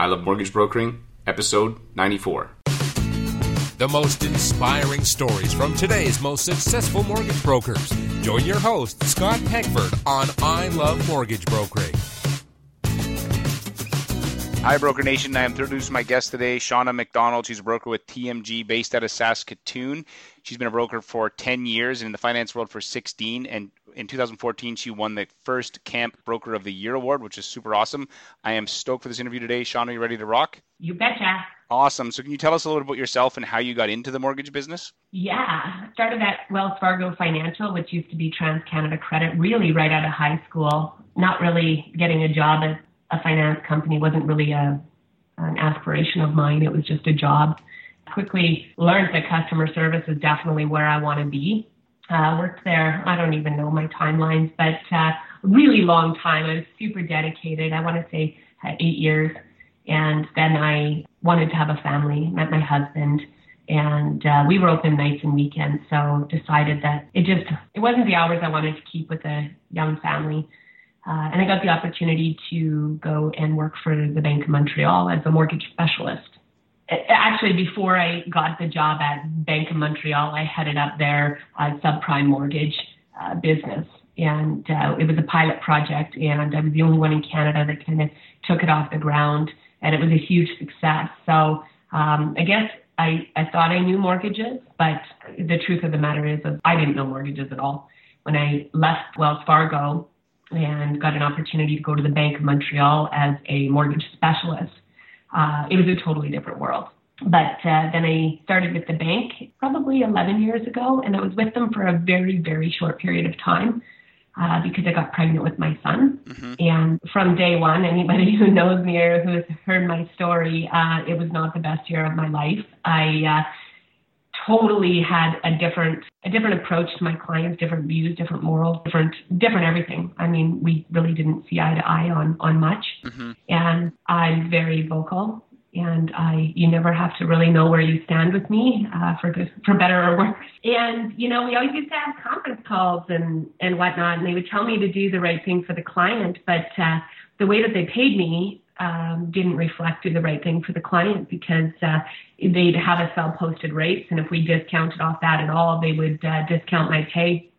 I Love Mortgage Brokering, episode 94. The most inspiring stories from today's most successful mortgage brokers. Join your host, Scott Peckford, on I Love Mortgage Brokering. Hi, Broker Nation. I am introducing my guest today, Shauna McDonald. She's a broker with TMG based out of Saskatoon. She's been a broker for 10 years and in the finance world for 16. And in 2014, she won the first Camp Broker of the Year award, which is super awesome. I am stoked for this interview today. Shauna, are you ready to rock? You betcha. Awesome. So, can you tell us a little bit about yourself and how you got into the mortgage business? Yeah, started at Wells Fargo Financial, which used to be Trans Canada Credit, really right out of high school. Not really getting a job at a finance company wasn't really a an aspiration of mine. It was just a job. Quickly learned that customer service is definitely where I want to be. Uh, worked there, I don't even know my timelines, but uh, really long time. I was super dedicated. I want to say uh, eight years. And then I wanted to have a family, met my husband, and uh, we were open nights and weekends. So decided that it just it wasn't the hours I wanted to keep with a young family. Uh, and I got the opportunity to go and work for the Bank of Montreal as a mortgage specialist. Actually, before I got the job at Bank of Montreal, I headed up their uh, subprime mortgage uh, business. And uh, it was a pilot project, and I was the only one in Canada that kind of took it off the ground, and it was a huge success. So um, I guess I, I thought I knew mortgages, but the truth of the matter is, I didn't know mortgages at all. When I left Wells Fargo, and got an opportunity to go to the Bank of Montreal as a mortgage specialist. Uh, it was a totally different world. But uh, then I started with the bank probably 11 years ago, and I was with them for a very, very short period of time uh, because I got pregnant with my son. Mm-hmm. And from day one, anybody who knows me or who has heard my story, uh, it was not the best year of my life. I uh, totally had a different a different approach to my clients, different views, different morals, different different everything. I mean, we really didn't see eye to eye on on much. Mm-hmm. And I'm very vocal, and I you never have to really know where you stand with me uh, for good, for better or worse. And you know, we always used to have conference calls and and whatnot, and they would tell me to do the right thing for the client, but uh, the way that they paid me um, didn't reflect do the right thing for the client because uh, they'd have us sell posted rates, and if we discounted off that at all, they would uh, discount my pay.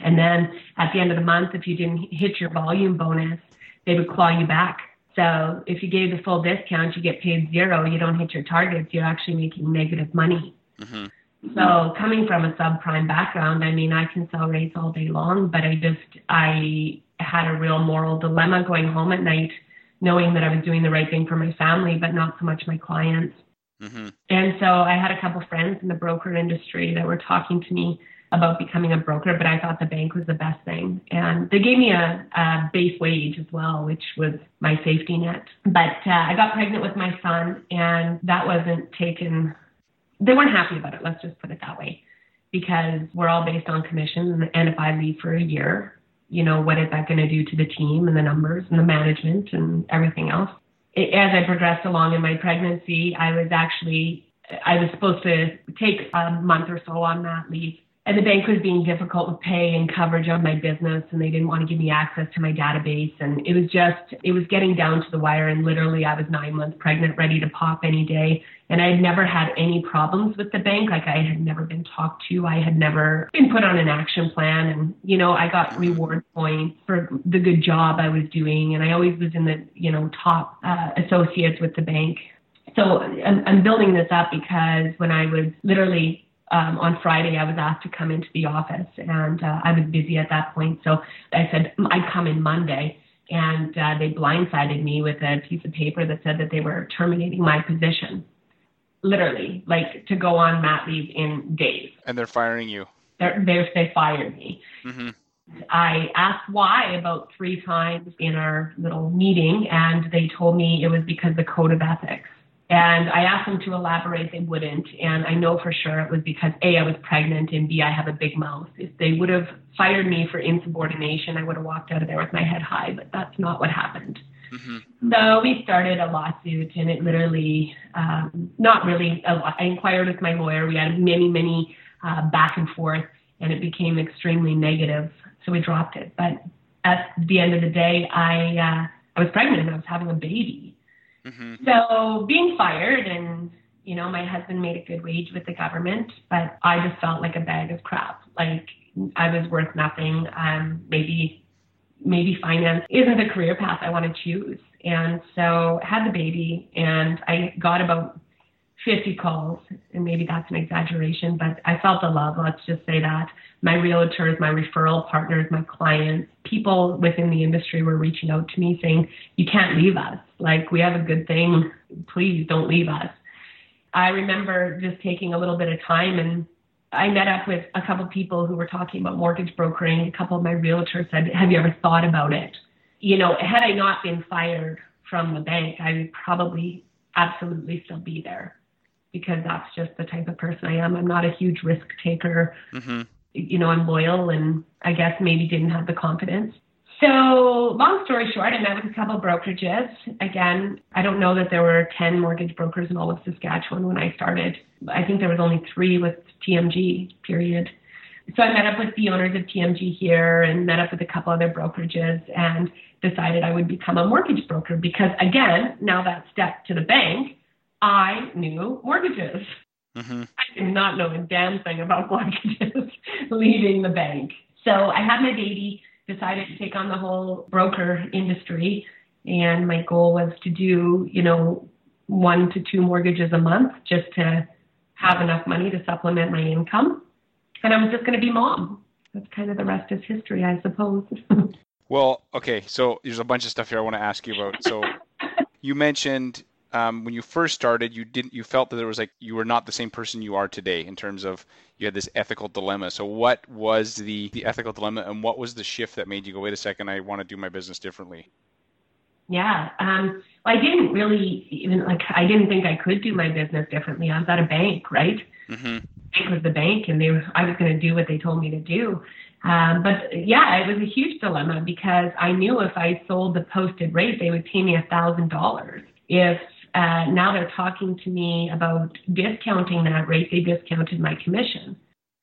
And then at the end of the month, if you didn't hit your volume bonus, they would claw you back. So if you gave the full discount, you get paid zero. You don't hit your targets, you're actually making negative money. Mm-hmm. So coming from a subprime background, I mean, I can sell rates all day long, but I just I had a real moral dilemma going home at night knowing that I was doing the right thing for my family, but not so much my clients. Mm-hmm. And so I had a couple friends in the broker industry that were talking to me about becoming a broker, but I thought the bank was the best thing. And they gave me a, a base wage as well, which was my safety net. But uh, I got pregnant with my son, and that wasn't taken, they weren't happy about it, let's just put it that way, because we're all based on commission. And if I leave for a year, you know, what is that going to do to the team and the numbers and the management and everything else. As I progressed along in my pregnancy, I was actually, I was supposed to take a month or so on that leave and the bank was being difficult with pay and coverage of my business and they didn't want to give me access to my database. And it was just it was getting down to the wire and literally i was nine months pregnant ready to pop any day. And i had never had any problems with the bank. Like i had never been talked to. I had never been put on an action plan. And you know i got reward points for the good job i was doing. And i always was in the you know top uh, associates with the bank. So I'm, I'm building this up because when i was literally um, on Friday, I was asked to come into the office, and uh, I was busy at that point. So I said I'd come in Monday, and uh, they blindsided me with a piece of paper that said that they were terminating my position, literally, like to go on mat leave in days. And they're firing you. They're, they're they fired me. Mm-hmm. I asked why about three times in our little meeting, and they told me it was because the code of ethics. And I asked them to elaborate, they wouldn't. And I know for sure it was because A, I was pregnant, and B, I have a big mouth. If they would have fired me for insubordination, I would have walked out of there with my head high, but that's not what happened. Mm-hmm. So we started a lawsuit, and it literally, um, not really, a lot. I inquired with my lawyer. We had many, many uh, back and forth, and it became extremely negative. So we dropped it. But at the end of the day, I, uh, I was pregnant and I was having a baby Mm-hmm. So being fired and you know, my husband made a good wage with the government, but I just felt like a bag of crap. Like I was worth nothing. Um, maybe, maybe finance isn't the career path I want to choose. And so I had the baby and I got about 50 calls, and maybe that's an exaggeration, but I felt the love, let's just say that. My realtors, my referral partners, my clients, people within the industry were reaching out to me saying, You can't leave us. Like, we have a good thing. Please don't leave us. I remember just taking a little bit of time and I met up with a couple of people who were talking about mortgage brokering. A couple of my realtors said, Have you ever thought about it? You know, had I not been fired from the bank, I would probably absolutely still be there because that's just the type of person I am. I'm not a huge risk taker. Mm-hmm. You know, I'm loyal and I guess maybe didn't have the confidence. So, long story short, I met with a couple of brokerages. Again, I don't know that there were 10 mortgage brokers in all of Saskatchewan when I started. I think there was only three with TMG, period. So I met up with the owners of TMG here and met up with a couple other brokerages and decided I would become a mortgage broker because, again, now that step to the bank, I knew mortgages. Mm-hmm. I did not know a damn thing about mortgages leaving the bank. So I had my baby decided to take on the whole broker industry. And my goal was to do, you know, one to two mortgages a month just to have enough money to supplement my income. And I was just going to be mom. That's kind of the rest is history, I suppose. well, okay. So there's a bunch of stuff here I want to ask you about. So you mentioned um, when you first started, you didn't you felt that there was like you were not the same person you are today in terms of you had this ethical dilemma. So what was the the ethical dilemma, and what was the shift that made you go, wait a second, I want to do my business differently? Yeah, um, well, I didn't really even like I didn't think I could do my business differently. I was at a bank, right? Mm-hmm. Bank was the bank, and they were, I was going to do what they told me to do. Um, but yeah, it was a huge dilemma because I knew if I sold the posted rate, they would pay me a thousand dollars. If uh, now they're talking to me about discounting that rate. They discounted my commission.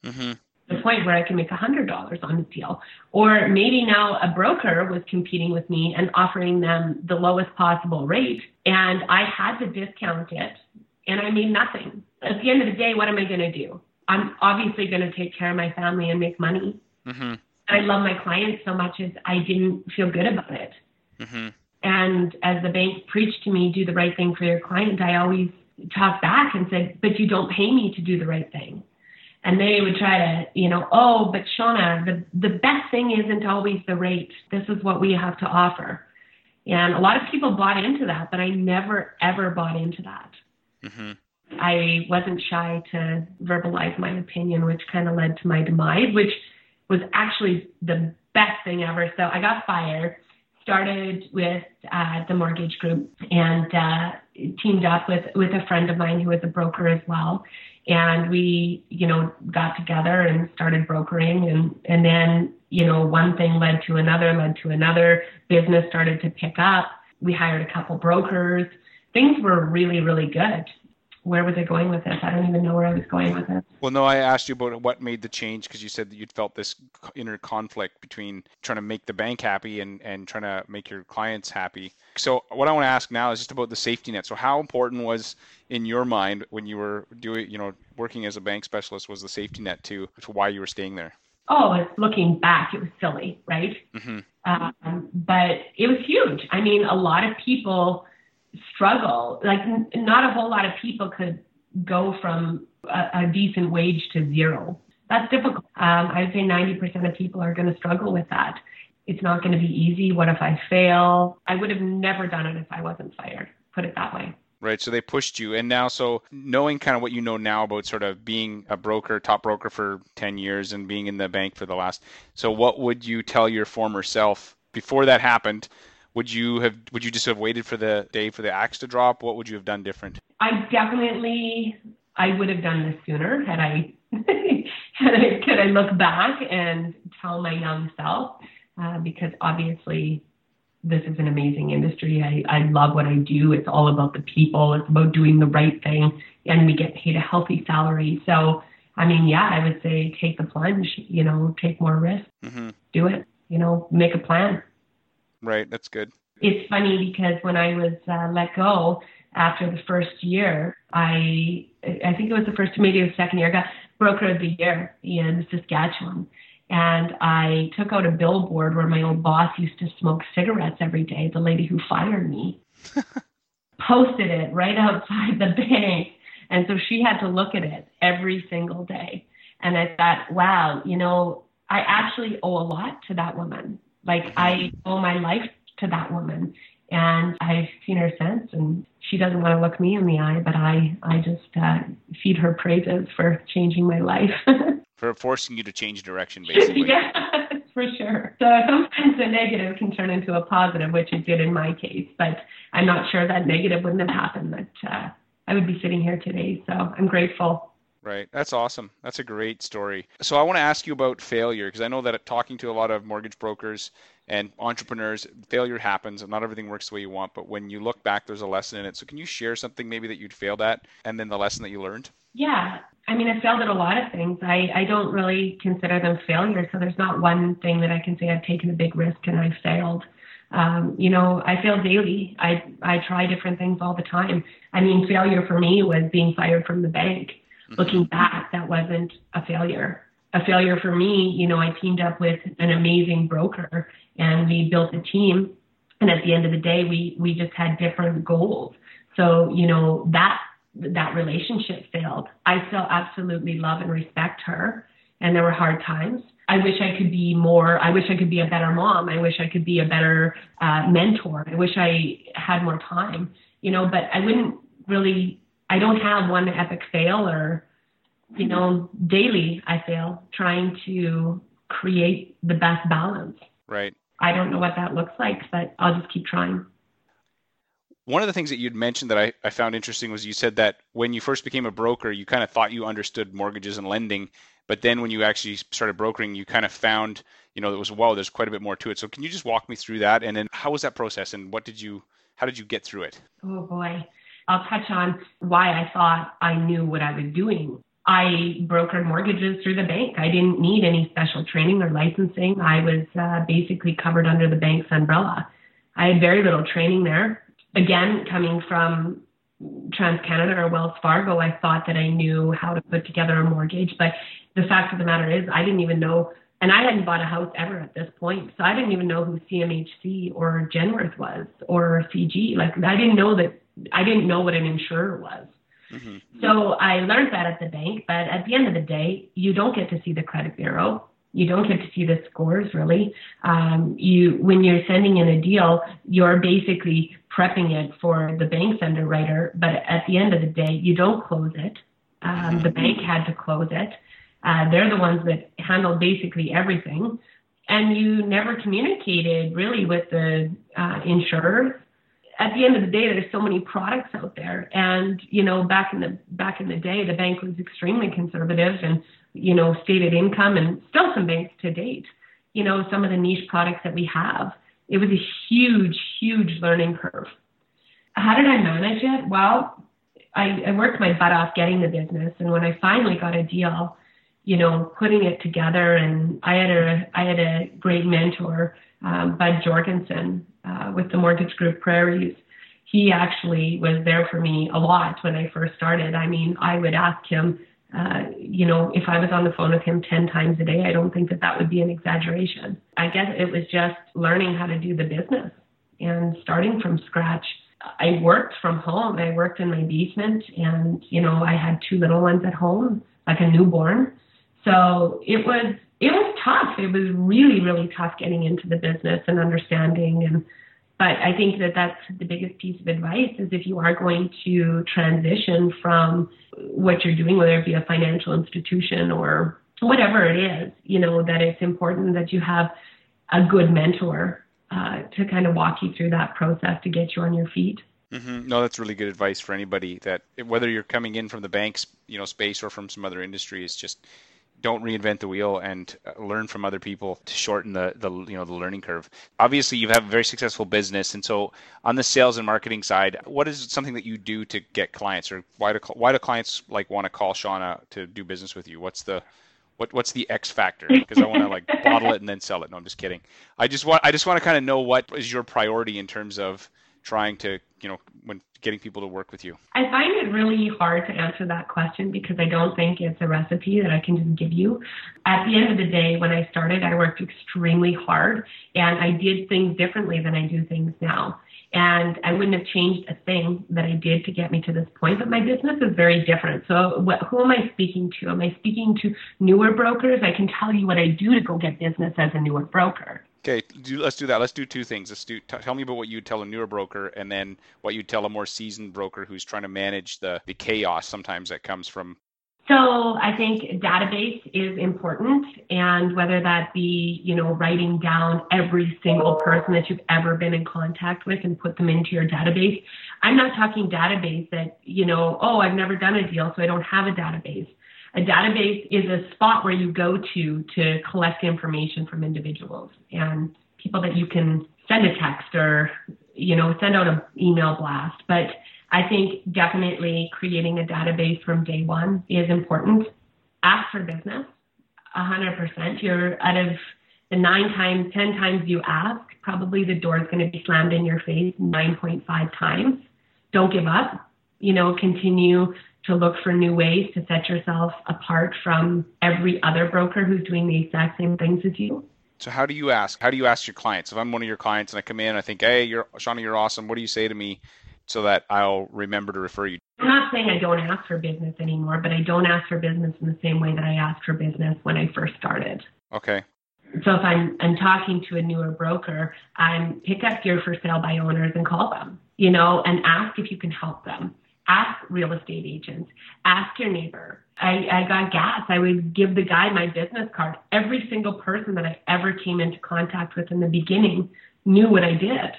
Mm-hmm. The point where I can make a hundred dollars on the deal, or maybe now a broker was competing with me and offering them the lowest possible rate, and I had to discount it, and I made nothing. At the end of the day, what am I going to do? I'm obviously going to take care of my family and make money. Mm-hmm. I love my clients so much as I didn't feel good about it. Mm-hmm. And as the bank preached to me, do the right thing for your client, I always talked back and said, but you don't pay me to do the right thing. And they would try to, you know, oh, but Shauna, the, the best thing isn't always the rate. This is what we have to offer. And a lot of people bought into that, but I never, ever bought into that. Mm-hmm. I wasn't shy to verbalize my opinion, which kind of led to my demise, which was actually the best thing ever. So I got fired started with uh, the mortgage group and uh, teamed up with with a friend of mine who was a broker as well. And we you know got together and started brokering and and then you know one thing led to another led to another. Business started to pick up. We hired a couple brokers. Things were really really good where was I going with this? I don't even know where I was going with it. Well, no, I asked you about what made the change because you said that you'd felt this inner conflict between trying to make the bank happy and, and trying to make your clients happy. So, what I want to ask now is just about the safety net. So, how important was in your mind when you were doing, you know, working as a bank specialist was the safety net to, to why you were staying there? Oh, looking back, it was silly, right? Mm-hmm. Um, but it was huge. I mean, a lot of people struggle. Like n- not a whole lot of people could go from a, a decent wage to zero. That's difficult. Um, I'd say 90% of people are going to struggle with that. It's not going to be easy. What if I fail? I would have never done it if I wasn't fired. Put it that way. Right. So they pushed you. And now, so knowing kind of what you know now about sort of being a broker, top broker for 10 years and being in the bank for the last. So, what would you tell your former self before that happened? Would you have would you just have waited for the day for the axe to drop? What would you have done different? I definitely i would have done this sooner had i had i could i look back and tell my young self uh, because obviously this is an amazing industry. I, I love what i do. It's all about the people. It's about doing the right thing and we get paid a healthy salary. So i mean yeah i would say take the plunge you know take more risk. Mm-hmm. do it you know make a plan Right, that's good. it's funny because when I was uh, let go after the first year, I I think it was the first, maybe the second year, I got broker of the year in Saskatchewan. And I took out a billboard where my old boss used to smoke cigarettes every day, the lady who fired me, posted it right outside the bank. And so she had to look at it every single day. And I thought, wow, you know, I actually owe a lot to that woman. Like I owe my life to that woman. And I've seen her since, and she doesn't want to look me in the eye, but I, I just uh, feed her praises for changing my life. for forcing you to change direction, basically. yeah, for sure. So sometimes the negative can turn into a positive, which it did in my case. But I'm not sure that negative wouldn't have happened. That uh, I would be sitting here today. So I'm grateful. Right. That's awesome. That's a great story. So I want to ask you about failure because I know that talking to a lot of mortgage brokers and entrepreneurs, failure happens and not everything works the way you want. But when you look back, there's a lesson in it. So can you share something maybe that you'd failed at and then the lesson that you learned? Yeah. I mean, I failed at a lot of things. I, I don't really consider them failures. So there's not one thing that I can say I've taken a big risk and I failed. Um, you know, I fail daily. I, I try different things all the time. I mean, failure for me was being fired from the bank looking back, that wasn't a failure. A failure for me, you know, I teamed up with an amazing broker and we built a team. And at the end of the day, we, we just had different goals. So, you know, that, that relationship failed. I still absolutely love and respect her. And there were hard times. I wish I could be more, I wish I could be a better mom. I wish I could be a better uh, mentor. I wish I had more time, you know, but I wouldn't really I don't have one epic fail or, you know, daily I fail trying to create the best balance. Right. I don't know what that looks like, but I'll just keep trying. One of the things that you'd mentioned that I, I found interesting was you said that when you first became a broker, you kind of thought you understood mortgages and lending, but then when you actually started brokering, you kind of found, you know, it was wow, there's quite a bit more to it. So can you just walk me through that? And then how was that process and what did you how did you get through it? Oh boy. I'll touch on why I thought I knew what I was doing. I brokered mortgages through the bank. I didn't need any special training or licensing. I was uh, basically covered under the bank's umbrella. I had very little training there. Again, coming from TransCanada or Wells Fargo, I thought that I knew how to put together a mortgage. But the fact of the matter is, I didn't even know, and I hadn't bought a house ever at this point. So I didn't even know who CMHC or Genworth was or CG. Like, I didn't know that I didn't know what an insurer was. Mm-hmm. So I learned that at the bank, but at the end of the day, you don't get to see the credit bureau. You don't get to see the scores really. Um, you when you're sending in a deal, you're basically prepping it for the bank's underwriter. But at the end of the day, you don't close it. Um, the bank had to close it. Uh, they're the ones that handle basically everything, and you never communicated really with the uh, insurers at the end of the day, there's so many products out there, and you know, back in the back in the day, the bank was extremely conservative, and you know, stated income, and still some banks to date. You know, some of the niche products that we have, it was a huge, huge learning curve. How did I manage it? Well, I, I worked my butt off getting the business, and when I finally got a deal, you know, putting it together, and I had a I had a great mentor, um, Bud Jorgensen, uh, with the mortgage group Prairies, he actually was there for me a lot when I first started. I mean, I would ask him, uh, you know, if I was on the phone with him 10 times a day, I don't think that that would be an exaggeration. I guess it was just learning how to do the business and starting from scratch. I worked from home. I worked in my basement and, you know, I had two little ones at home, like a newborn. So it was it was tough. It was really, really tough getting into the business and understanding. And but I think that that's the biggest piece of advice is if you are going to transition from what you're doing, whether it be a financial institution or whatever it is, you know, that it's important that you have a good mentor uh, to kind of walk you through that process to get you on your feet. Mm-hmm. No, that's really good advice for anybody that whether you're coming in from the banks, you know, space or from some other industry, is just don't reinvent the wheel and uh, learn from other people to shorten the, the you know the learning curve. Obviously, you have a very successful business, and so on the sales and marketing side, what is something that you do to get clients, or why do why do clients like want to call Shauna to do business with you? What's the What what's the X factor? Because I want to like bottle it and then sell it. No, I'm just kidding. I just want I just want to kind of know what is your priority in terms of trying to you know when getting people to work with you? I find it really hard to answer that question because I don't think it's a recipe that I can just give you. At the end of the day, when I started, I worked extremely hard and I did things differently than I do things now. And I wouldn't have changed a thing that I did to get me to this point, but my business is very different. So, what, who am I speaking to? Am I speaking to newer brokers? I can tell you what I do to go get business as a newer broker. Okay, do, let's do that. Let's do two things. Let's do. T- tell me about what you would tell a newer broker, and then what you'd tell a more seasoned broker who's trying to manage the the chaos sometimes that comes from. So I think database is important, and whether that be you know writing down every single person that you've ever been in contact with and put them into your database. I'm not talking database that you know oh I've never done a deal so I don't have a database. A database is a spot where you go to to collect information from individuals and people that you can send a text or you know send out an email blast. But I think definitely creating a database from day one is important. Ask for business, 100%. You're out of the nine times, 10 times you ask, probably the door is going to be slammed in your face 9.5 times. Don't give up. You know, continue to look for new ways to set yourself apart from every other broker who's doing the exact same things as you. So how do you ask? How do you ask your clients? If I'm one of your clients and I come in and I think, hey, you're Shauna, you're awesome. What do you say to me so that I'll remember to refer you? I'm not saying I don't ask for business anymore, but I don't ask for business in the same way that I asked for business when I first started. Okay. So if I'm I'm talking to a newer broker, I'm pick up your for sale by owners and call them, you know, and ask if you can help them ask real estate agents, ask your neighbor. I, I got gas. I would give the guy my business card. Every single person that I ever came into contact with in the beginning knew what I did.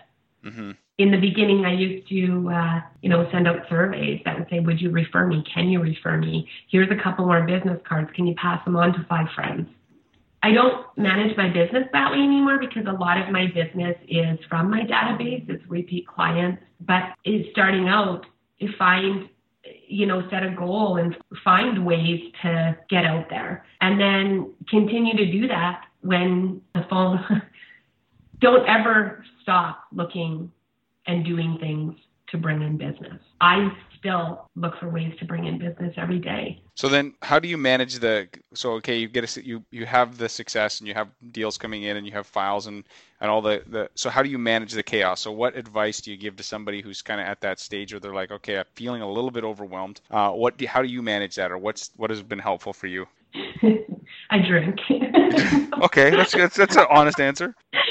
Mm-hmm. In the beginning, I used to, uh, you know, send out surveys that would say, "Would you refer me? Can you refer me? Here's a couple more business cards. Can you pass them on to five friends?" I don't manage my business that way anymore because a lot of my business is from my database. It's repeat clients, but it's starting out find you know set a goal and find ways to get out there. And then continue to do that when the phone don't ever stop looking and doing things to bring in business. I still look for ways to bring in business every day. So then, how do you manage the? So okay, you get a, you you have the success and you have deals coming in and you have files and and all the the. So how do you manage the chaos? So what advice do you give to somebody who's kind of at that stage where they're like, okay, I'm feeling a little bit overwhelmed. Uh, what do, how do you manage that, or what's what has been helpful for you? I drink. okay, that's that's that's an honest answer.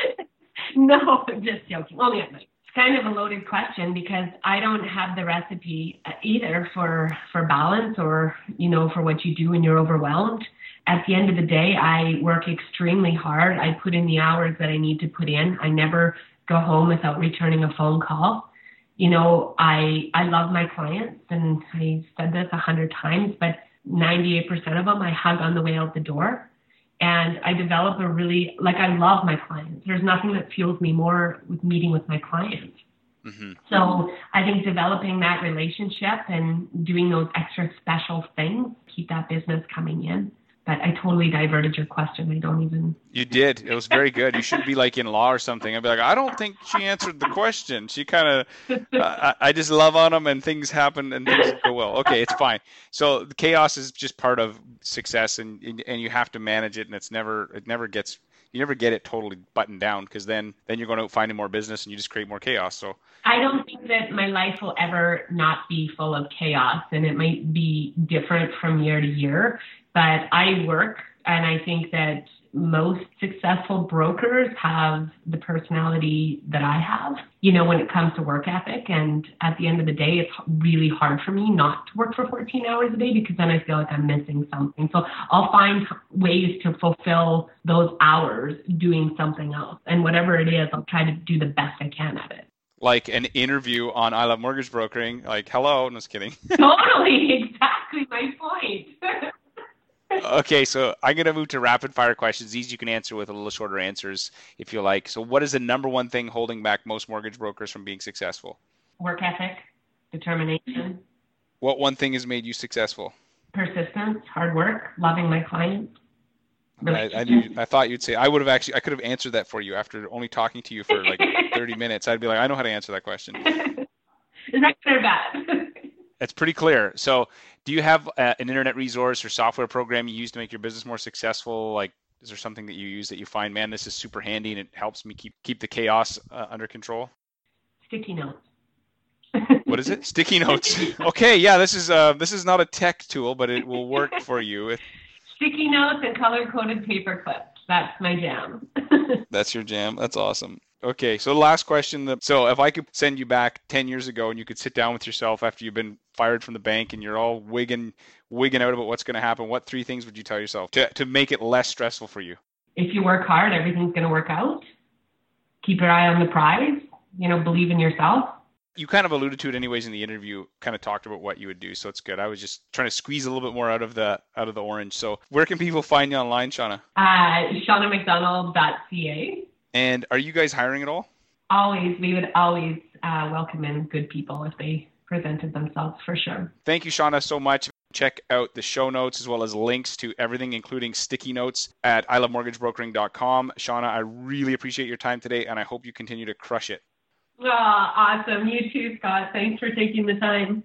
No, I'm just joking. Only at night kind of a loaded question because I don't have the recipe either for for balance or you know for what you do when you're overwhelmed. At the end of the day, I work extremely hard. I put in the hours that I need to put in. I never go home without returning a phone call. You know, I I love my clients and I said this a hundred times, but 98% of them I hug on the way out the door and I develop a really like I love my clients. There's nothing that fuels me more with meeting with my clients. Mm-hmm. So I think developing that relationship and doing those extra special things keep that business coming in but I totally diverted your question. I don't even. You did. It was very good. You should be like in law or something. I'd be like, I don't think she answered the question. She kind of, uh, I just love on them and things happen and things go well. Okay, it's fine. So the chaos is just part of success, and and you have to manage it, and it's never it never gets you never get it totally buttoned down because then then you're going to find more business and you just create more chaos. So I don't think that my life will ever not be full of chaos, and it might be different from year to year. But I work, and I think that most successful brokers have the personality that I have, you know, when it comes to work ethic. And at the end of the day, it's really hard for me not to work for 14 hours a day because then I feel like I'm missing something. So I'll find ways to fulfill those hours doing something else. And whatever it is, I'll try to do the best I can at it like an interview on I Love Mortgage Brokering. Like, hello, no, just kidding. totally, exactly my point. okay, so I'm gonna move to rapid fire questions. These you can answer with a little shorter answers if you like. So, what is the number one thing holding back most mortgage brokers from being successful? Work ethic, determination. What one thing has made you successful? Persistence, hard work, loving my clients. I, I, knew. I thought you'd say. I would have actually. I could have answered that for you after only talking to you for like 30 minutes. I'd be like, I know how to answer that question. Is that good or bad? It's pretty clear. So, do you have uh, an internet resource or software program you use to make your business more successful? Like, is there something that you use that you find, man, this is super handy and it helps me keep keep the chaos uh, under control? Sticky notes. what is it? Sticky notes. okay, yeah, this is uh, this is not a tech tool, but it will work for you. Sticky notes and color coded paper clips. That's my jam. That's your jam. That's awesome. Okay, so the last question. So if I could send you back 10 years ago and you could sit down with yourself after you've been fired from the bank and you're all wigging, wigging out about what's going to happen, what three things would you tell yourself to, to make it less stressful for you? If you work hard, everything's going to work out. Keep your eye on the prize. You know, believe in yourself. You kind of alluded to it anyways in the interview, kind of talked about what you would do, so it's good. I was just trying to squeeze a little bit more out of the out of the orange. So where can people find you online, Shauna? Uh, ShaunaMcDonald.ca. And are you guys hiring at all? always, we would always uh, welcome in good people if they presented themselves for sure. Thank you, Shauna, so much. Check out the show notes as well as links to everything, including sticky notes at ilovemortgagebrokering.com. Shauna, I really appreciate your time today, and I hope you continue to crush it. Oh, awesome. You too, Scott. Thanks for taking the time.